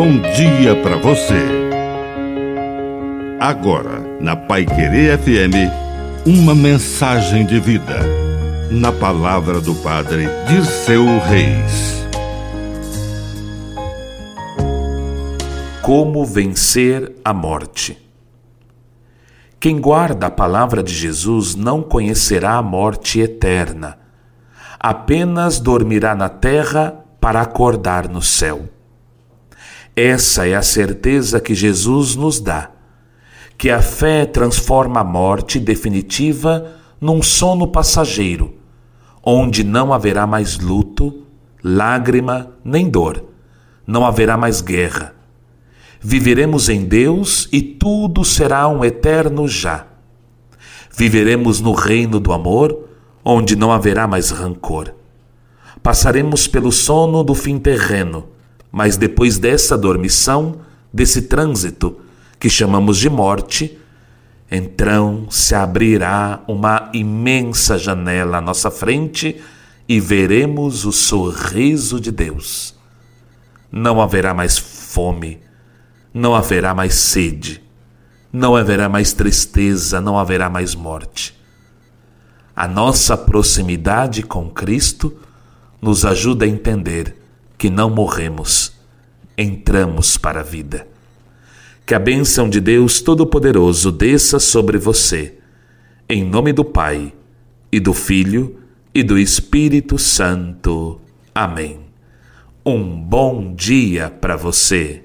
bom dia para você. Agora, na Pai Querer FM, uma mensagem de vida. Na palavra do Padre de seu Reis. Como vencer a morte? Quem guarda a palavra de Jesus não conhecerá a morte eterna, apenas dormirá na terra para acordar no céu. Essa é a certeza que Jesus nos dá, que a fé transforma a morte definitiva num sono passageiro, onde não haverá mais luto, lágrima nem dor, não haverá mais guerra. Viveremos em Deus e tudo será um eterno já. Viveremos no reino do amor, onde não haverá mais rancor. Passaremos pelo sono do fim terreno, mas depois dessa dormição, desse trânsito, que chamamos de morte, então se abrirá uma imensa janela à nossa frente e veremos o sorriso de Deus. Não haverá mais fome, não haverá mais sede, não haverá mais tristeza, não haverá mais morte. A nossa proximidade com Cristo nos ajuda a entender que não morremos, entramos para a vida. Que a bênção de Deus Todo-Poderoso desça sobre você, em nome do Pai, e do Filho, e do Espírito Santo. Amém. Um bom dia para você.